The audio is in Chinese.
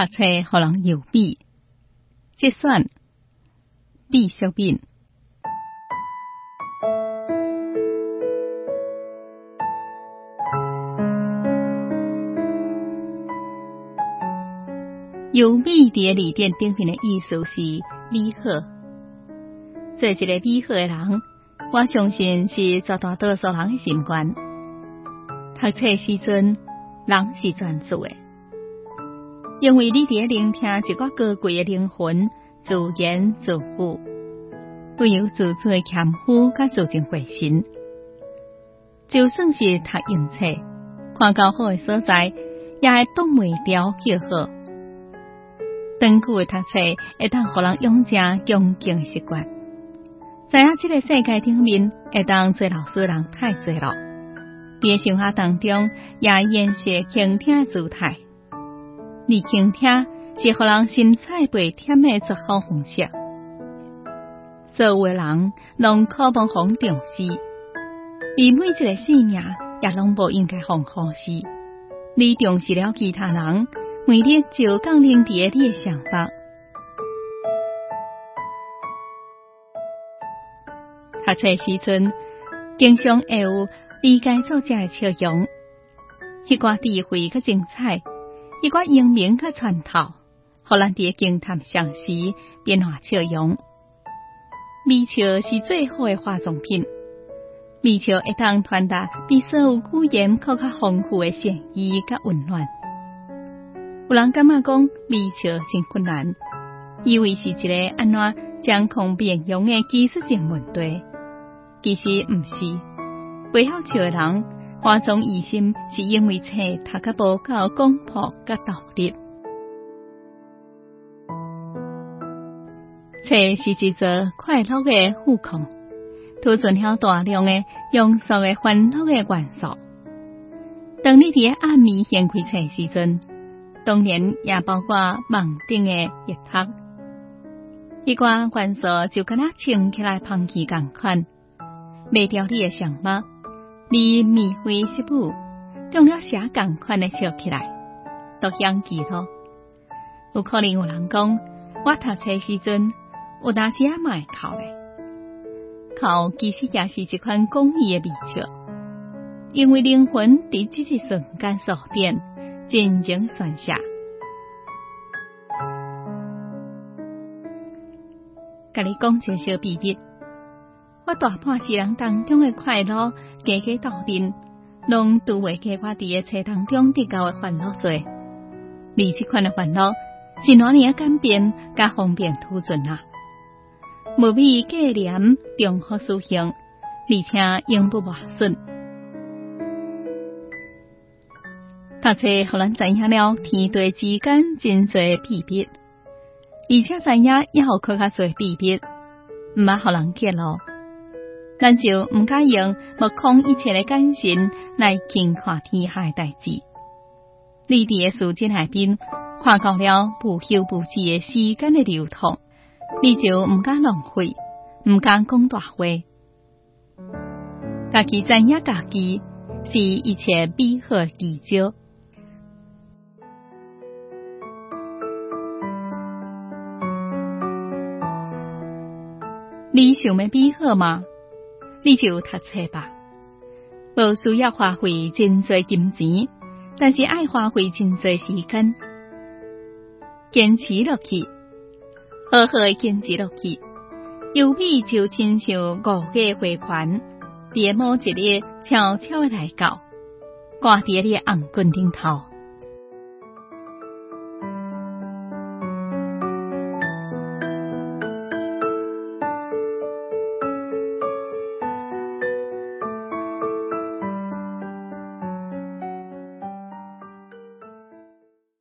读册互人邮笔，即算必小品。邮笔伫字典顶面的意思是美好，做一个美好的人，我相信是绝大多数人的心愿。读册时阵，人是专注的。因为你伫聆听一个高贵的灵魂自言自语，不由自主的谦虚甲自敬回心。就算是读用册，看到好的所在，也会当袂了叫好。长久的读册会当互人养成恭敬习惯。在啊，这个世界顶面会当做老师人太多了，伫生活当中也演习倾听姿态。你倾听是互人心彩袂忝的最好方式。所有人拢渴望互重视，而每一个生命也拢无应该互忽视。你重视了其他人，每日就讲认伫你的想法。读册时阵，经常会有理解作者的笑容，迄寡智慧较精彩。一个英明嘅传头，互咱伫惊叹相时变化笑容。微笑是最好嘅化妆品，微笑会当传达比所有语言更加丰富嘅善意甲温暖。有人感觉讲微笑真困难，以为是一个安怎掌控变容嘅技术性问题，其实毋是，背后笑嘅人。化妆疑心是因为册读个无够广博甲道理。册是一座快乐的富矿，储存了大量的庸俗的烦恼的元素。当你伫暗暝掀开册时阵，当然也包括网顶的热汤。一寡元素就跟那清起来芳气共款，卖掉你的想法。你面灰色布，中了写共款的笑起来，都想记咯。有可能有人讲，我读册时阵，有当时也卖哭咧。哭其实也是一款公益的微笑，因为灵魂伫即一瞬间所变，真情算下。甲你讲一个小秘密。我大半世人当中的快乐，加加斗阵，拢都会给我伫个册当中得到的烦恼多。而这款的烦恼，是哪年改变加方便突准啊？无必计念，中好思想，而且永不磨损。读册互咱知影了天地之间真侪秘密，而且知影以后更加侪秘密，毋爱互人揭露。咱就毋敢用目空一切的眼神来轻看天下诶代志。你伫诶时间海边看到了不休不止诶时间诶流淌，你就毋敢浪费，毋敢讲大话。家己知影家己是一切美好技巧。你想要美好吗？你就读册吧，无需要花费真多金钱，但是爱花费真多时间，坚持落去，好好坚持落去，有比就亲像五个回环，在某一日悄悄来到，挂在你红棍顶头。